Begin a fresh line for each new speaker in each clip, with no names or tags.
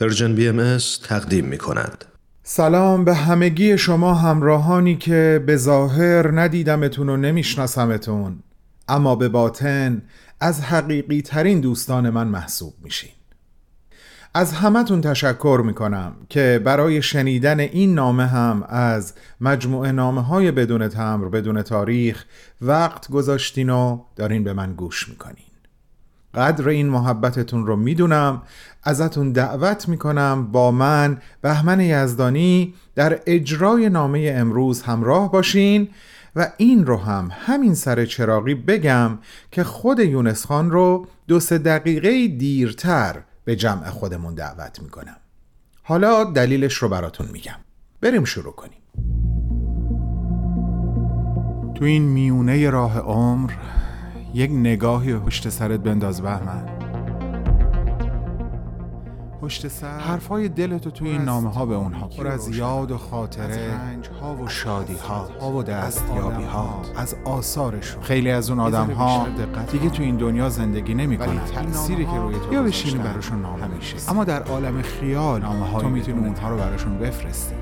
پرژن بی ام تقدیم می کند.
سلام به همگی شما همراهانی که به ظاهر ندیدمتون و نمیشناسمتون. اما به باطن از حقیقی ترین دوستان من محسوب میشین. از همتون تشکر می‌کنم که برای شنیدن این نامه هم از مجموعه نامه های بدون تمر بدون تاریخ وقت گذاشتین و دارین به من گوش می‌کنین. قدر این محبتتون رو می‌دونم ازتون دعوت می‌کنم با من بهمن یزدانی در اجرای نامه امروز همراه باشین و این رو هم همین سر چراقی بگم که خود یونس خان رو دو سه دقیقه دیرتر به جمع خودمون دعوت می‌کنم. حالا دلیلش رو براتون میگم. بریم شروع کنیم. تو این میونه راه عمر یک نگاهی پشت سرت بنداز بهمن. پشت سر حرفای دلتو توی این نامه ها به اونها. پر از یاد و خاطره رنج ها و شادی ها ها و دستیابی ها از آثارشون. خیلی از اون آدم ها دیگه تو این دنیا زندگی نمی‌کنن. تأثیری که روی تو یا بشینی براشون نامه میشه اما در عالم خیال نامه تو می‌تونی اونها رو براشون بفرستی.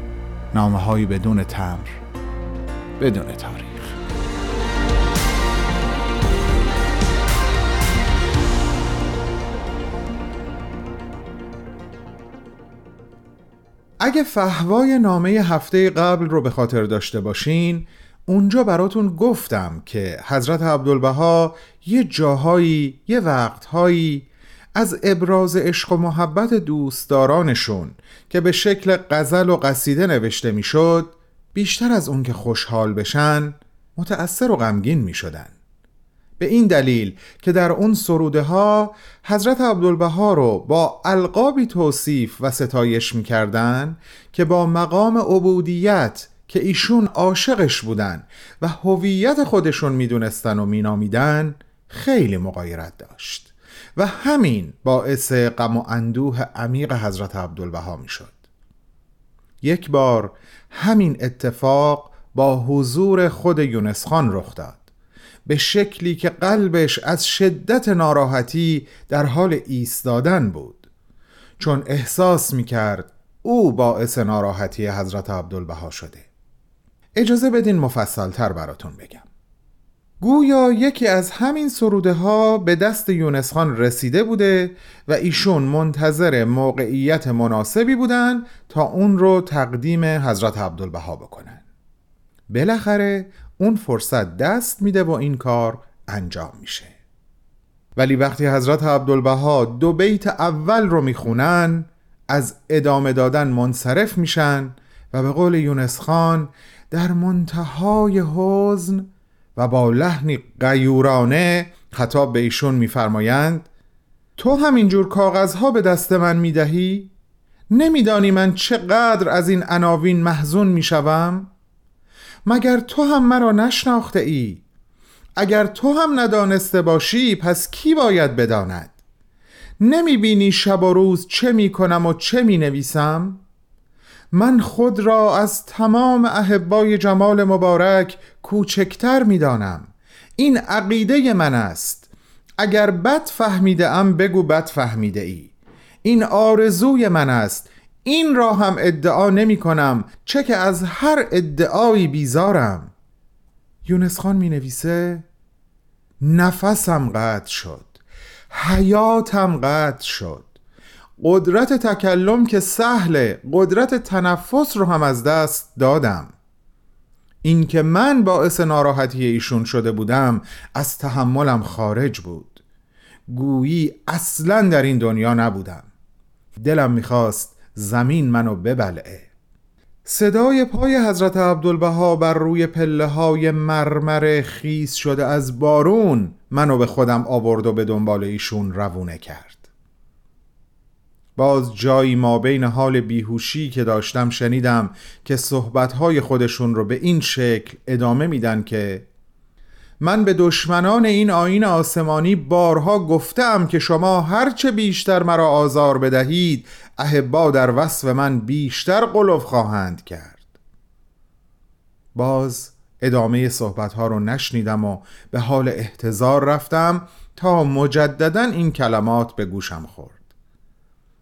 نامه هایی بدون تمر. بدون تاریخ اگه فهوای نامه هفته قبل رو به خاطر داشته باشین اونجا براتون گفتم که حضرت عبدالبها یه جاهایی یه وقتهایی از ابراز عشق و محبت دوستدارانشون که به شکل غزل و قصیده نوشته می‌شد بیشتر از اون که خوشحال بشن متأثر و غمگین می شدن. به این دلیل که در اون سروده ها حضرت عبدالبها رو با القابی توصیف و ستایش می‌کردن که با مقام عبودیت که ایشون عاشقش بودن و هویت خودشون می‌دونستن و مینامیدن خیلی مقایرت داشت. و همین باعث غم و اندوه عمیق حضرت عبدالبها می‌شد. یک بار همین اتفاق با حضور خود یونس خان رخ داد. به شکلی که قلبش از شدت ناراحتی در حال ایستادن بود. چون احساس می کرد او باعث ناراحتی حضرت عبدالبها شده. اجازه بدین مفصل تر براتون بگم. گویا یکی از همین سروده ها به دست یونس خان رسیده بوده و ایشون منتظر موقعیت مناسبی بودن تا اون رو تقدیم حضرت عبدالبها بکنن. بالاخره اون فرصت دست میده و این کار انجام میشه ولی وقتی حضرت عبدالبها دو بیت اول رو می‌خونن از ادامه دادن منصرف میشن و به قول یونس خان در منتهای حزن و با لحنی قیورانه خطاب به ایشون میفرمایند تو همینجور کاغذها به دست من می‌دهی؟ نمیدانی من چقدر از این عناوین محزون می‌شوم؟ مگر تو هم مرا نشناخته ای؟ اگر تو هم ندانسته باشی پس کی باید بداند؟ نمی بینی شب و روز چه می کنم و چه می نویسم من خود را از تمام احبای جمال مبارک کوچکتر می دانم این عقیده من است. اگر بد فهمیده ام بگو بد فهمیده ای این آرزوی من است. این را هم ادعا نمی کنم چه که از هر ادعایی بیزارم. یونس خان می نویسه نفسم قطع شد حیاتم قطع شد. قدرت تکلم که سهله قدرت تنفس رو هم از دست دادم. این که من باعث ناراحتی ایشون شده بودم از تحملم خارج بود. گویی اصلا در این دنیا نبودم. دلم می‌خواست زمین منو ببلعه. صدای پای حضرت عبدالبها بر روی پله های مرمر خیس شده از بارون منو به خودم آورد و به دنبال ایشون روونه کرد. باز جایی ما بین حال بیهوشی که داشتم شنیدم که صحبتهای خودشون رو به این شکل ادامه میدن که من به دشمنان این آین آسمانی بارها گفتم که شما هرچه بیشتر مرا آزار بدهید اهبا در وصف من بیشتر قلوف خواهند کرد. باز ادامه صحبتها رو نشنیدم و به حال احتضار رفتم تا مجددا این کلمات به گوشم خورد.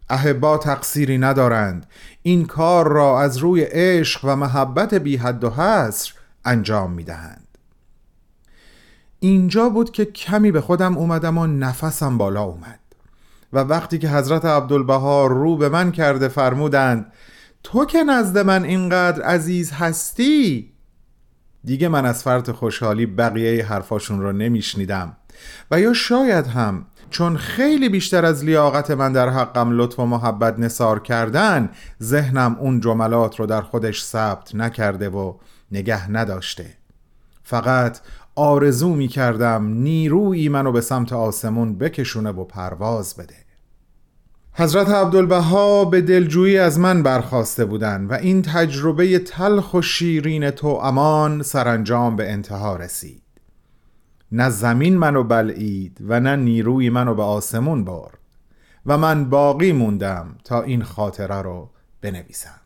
اهبا تقصیری ندارند. این کار را از روی عشق و محبت بی حد و حصر انجام می دهند اینجا بود که کمی به خودم اومدم و نفسم بالا اومد. و وقتی که حضرت عبدالبها رو به من کرده فرمودند تو که نزد من اینقدر عزیز هستی؟ دیگه من از فرط خوشحالی بقیه حرفاشون رو نمیشنیدم. و یا شاید هم چون خیلی بیشتر از لیاقت من در حقم لطف و محبت نصار کردن ذهنم اون جملات رو در خودش ثبت نکرده و نگه نداشته. فقط آرزو می کردم نیرویی منو به سمت آسمون بکشونه و پرواز بده. حضرت عبدالبها به دلجویی از من برخواسته بودند و این تجربه تلخ و شیرین تو امان سرانجام به انتها رسید. نه زمین منو بلعید و نه نیروی منو به آسمون برد و من باقی موندم تا این خاطره رو بنویسم.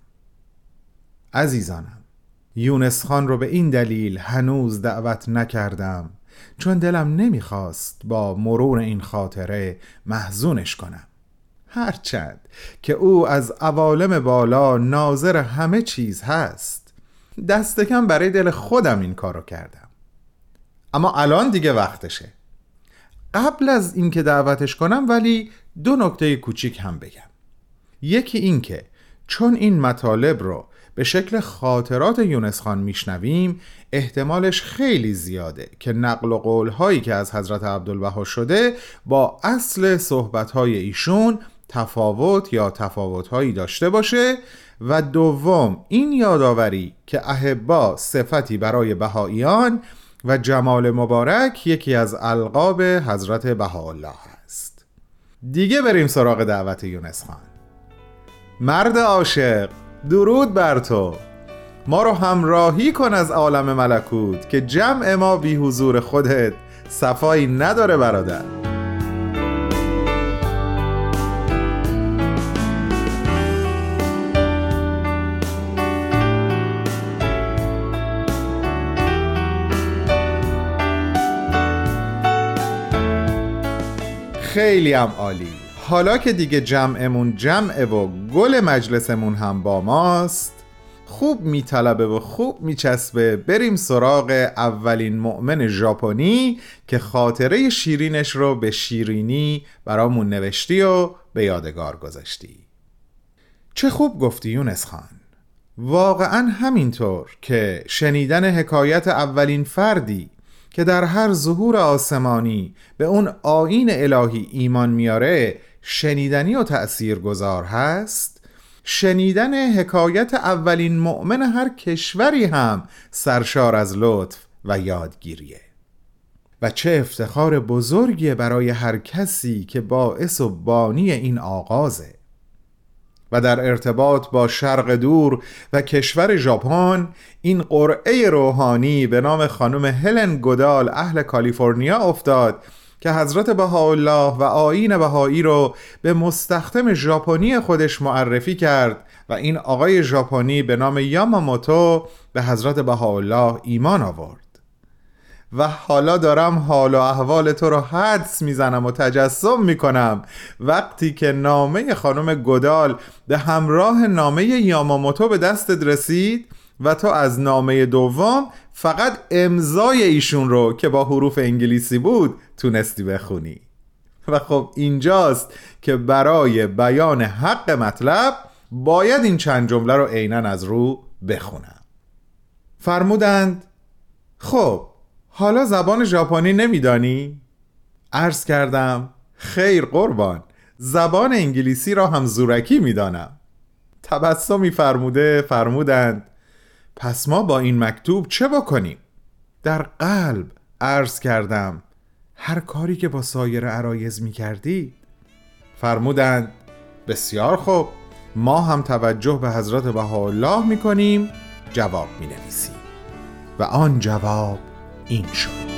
عزیزانم یونس خان رو به این دلیل هنوز دعوت نکردم چون دلم نمی‌خواست با مرور این خاطره محزونش کنم. هرچند که او از عوالم بالا ناظر همه چیز هست دستکم برای دل خودم این کارو کردم. اما الان دیگه وقتشه. قبل از اینکه دعوتش کنم ولی دو نکته کوچیک هم بگم. یکی اینکه چون این مطالب رو به شکل خاطرات یونس خان میشنویم احتمالش خیلی زیاده که نقل و قول هایی که از حضرت عبدالبها شده با اصل صحبت های ایشون تفاوت یا تفاوت هایی داشته باشه و دوم این یادآوری که اهبا صفتی برای بهاییان و جمال مبارک یکی از القاب حضرت بهاءالله است. دیگه بریم سراغ دعوت یونس خان. مرد عاشق. درود بر تو. ما رو همراهی کن از عالم ملکوت که جمع ما بی حضور خودت صفایی نداره برادر. خیلی هم عالی. حالا که دیگه جمعمون جمعه و گل مجلسمون هم با ماست خوب میطلبه و خوب میچسبه بریم سراغ اولین مؤمن ژاپنی که خاطره شیرینش رو به شیرینی برامون نوشتی و به یادگار گذاشتی. چه خوب گفتی یونس خان. واقعا همینطور که شنیدن حکایت اولین فردی که در هر ظهور آسمانی به اون آین الهی ایمان میاره شنیدنی و تأثیر گذار هست؟ شنیدن حکایت اولین مؤمن هر کشوری هم سرشار از لطف و یادگیریه. و چه افتخار بزرگی برای هر کسی که باعث و بانی این آغازه. و در ارتباط با شرق دور و کشور ژاپن این قرعه روحانی به نام خانم هلن گودال اهل کالیفرنیا افتاد که حضرت بهاءالله و آیین بهایی رو به مستخدم ژاپنی خودش معرفی کرد و این آقای ژاپنی به نام یاماموتو به حضرت بهاءالله ایمان آورد. و حالا دارم حال و احوال تو رو حدس می‌زنم و تجسم می‌کنم. وقتی که نامه خانم گدال به همراه نامه یاماموتو به دستت رسید و تو از نامه دوم فقط امضای ایشون رو که با حروف انگلیسی بود تونستی بخونی و خب اینجاست که برای بیان حق مطلب باید این چند جمله رو عینا از رو بخونم فرمودند خب حالا زبان ژاپنی نمیدانی؟ عرض کردم خیر قربان زبان انگلیسی را هم زورکی می‌دانم تبسمی فرموده فرمودند پس ما با این مکتوب چه بکنیم؟ در قلب عرض کردم هر کاری که با سایر عرایز می کردی فرمودند بسیار خوب ما هم توجه به حضرت بهاءالله می کنیم جواب می نویسیم و آن جواب این شد.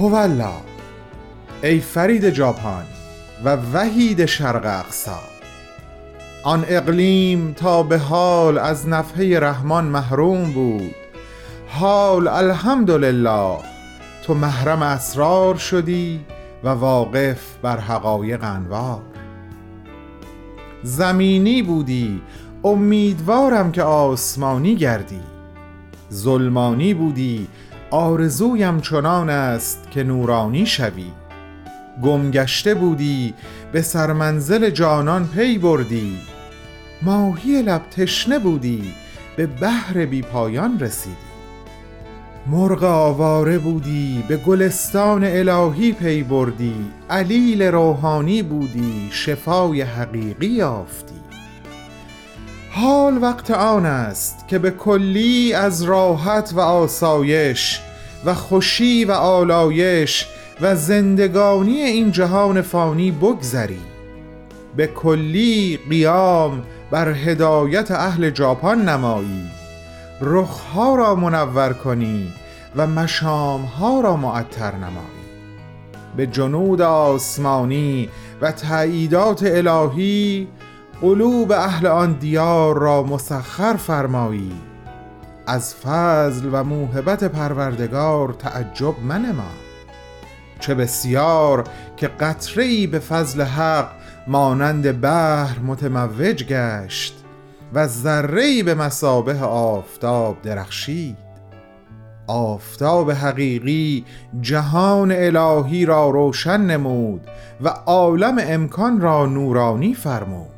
هوالا ای فرید جاپان و وحید شرق اقصا. آن اقلیم تا به حال از نفحه رحمان محروم بود. حال الحمدلله تو محرم اسرار شدی و واقف بر حقایق انوار. زمینی بودی امیدوارم که آسمانی گردی. ظلمانی بودی آرزویم چنان است که نورانی شوی. گمگشته بودی به سرمنزل جانان پی بردی. ماهی لب تشنه بودی به بحر بی پایان رسیدی. مرغ آواره بودی به گلستان الهی پی بردی علیل روحانی بودی شفای حقیقی یافتی. حال وقت آن است که به کلی از راحت و آسایش و خوشی و آلایش و زندگانی این جهان فانی بگذری. به کلی قیام بر هدایت اهل جاپان نمایی. رخها را منور کنی و مشامها را معطر نمایی. به جنود آسمانی و تاییدات الهی قلوب اهل آن دیار را مسخر فرمایی. از فضل و موهبت پروردگار تعجب منما. چه بسیار که قطره به فضل حق مانند بحر متموج گشت و ذره به مسابه آفتاب درخشید. آفتاب حقیقی جهان الهی را روشن نمود و عالم امکان را نورانی فرمود.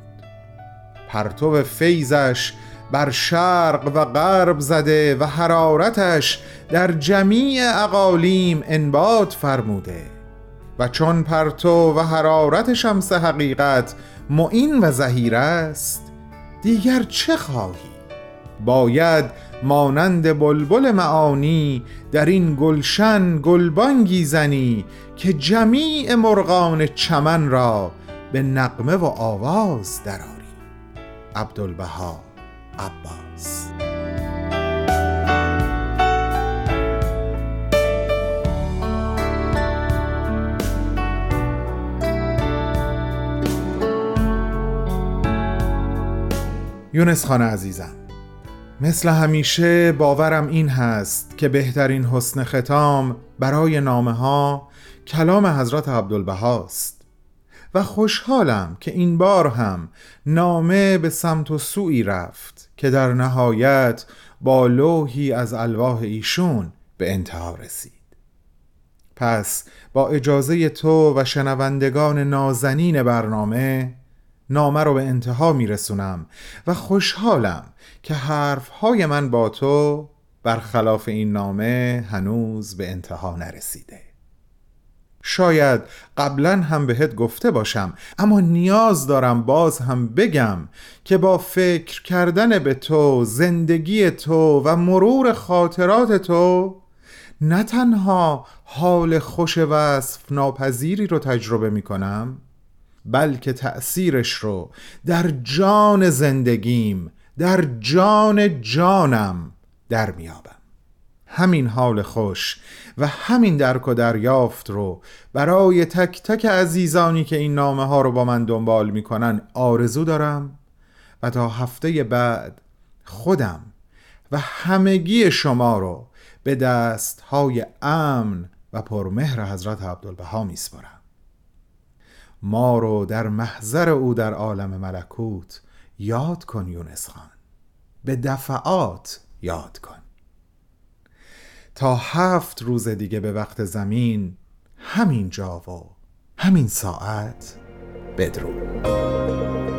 پرتو فیضش بر شرق و غرب زده و حرارتش در جمیع اقالیم انبات فرموده. و چون پرتو و حرارت شمس حقیقت معین و زهیر است دیگر چه خواهی؟ باید مانند بلبل معانی در این گلشن گلبانگی زنی که جمیع مرغان چمن را به نقمه و آواز درآری. عبدالبها عباس یونس خان عزیزم مثل همیشه باورم این هست که بهترین حسن ختام برای نامه ها کلام حضرت عبدالبهاست و خوشحالم که این بار هم نامه به سمت و سوی رفت که در نهایت با لوحی از الواح ایشون به انتها رسید. پس با اجازه تو و شنوندگان نازنین برنامه نامه رو به انتها میرسونم و خوشحالم که حرفهای من با تو برخلاف این نامه هنوز به انتها نرسیده. شاید قبلا هم بهت گفته باشم اما نیاز دارم باز هم بگم که با فکر کردن به تو زندگی تو و مرور خاطرات تو نه تنها حال خوش وصف ناپذیری رو تجربه می کنم بلکه تأثیرش رو در جان زندگیم در جان جانم در میابم همین حال خوش و همین درک و دریافت رو برای تک تک عزیزانی که این نامه ها رو با من دنبال می‌کنن آرزو دارم و تا هفته بعد خودم و همگی شما رو به دست های امن و پرمهر حضرت عبدالبها میسپارم. ما رو در محضر او در عالم ملکوت یاد کن یونس خان. به دفعات یاد کن. تا هفت روز دیگه به وقت زمین همین جا و همین ساعت بدرود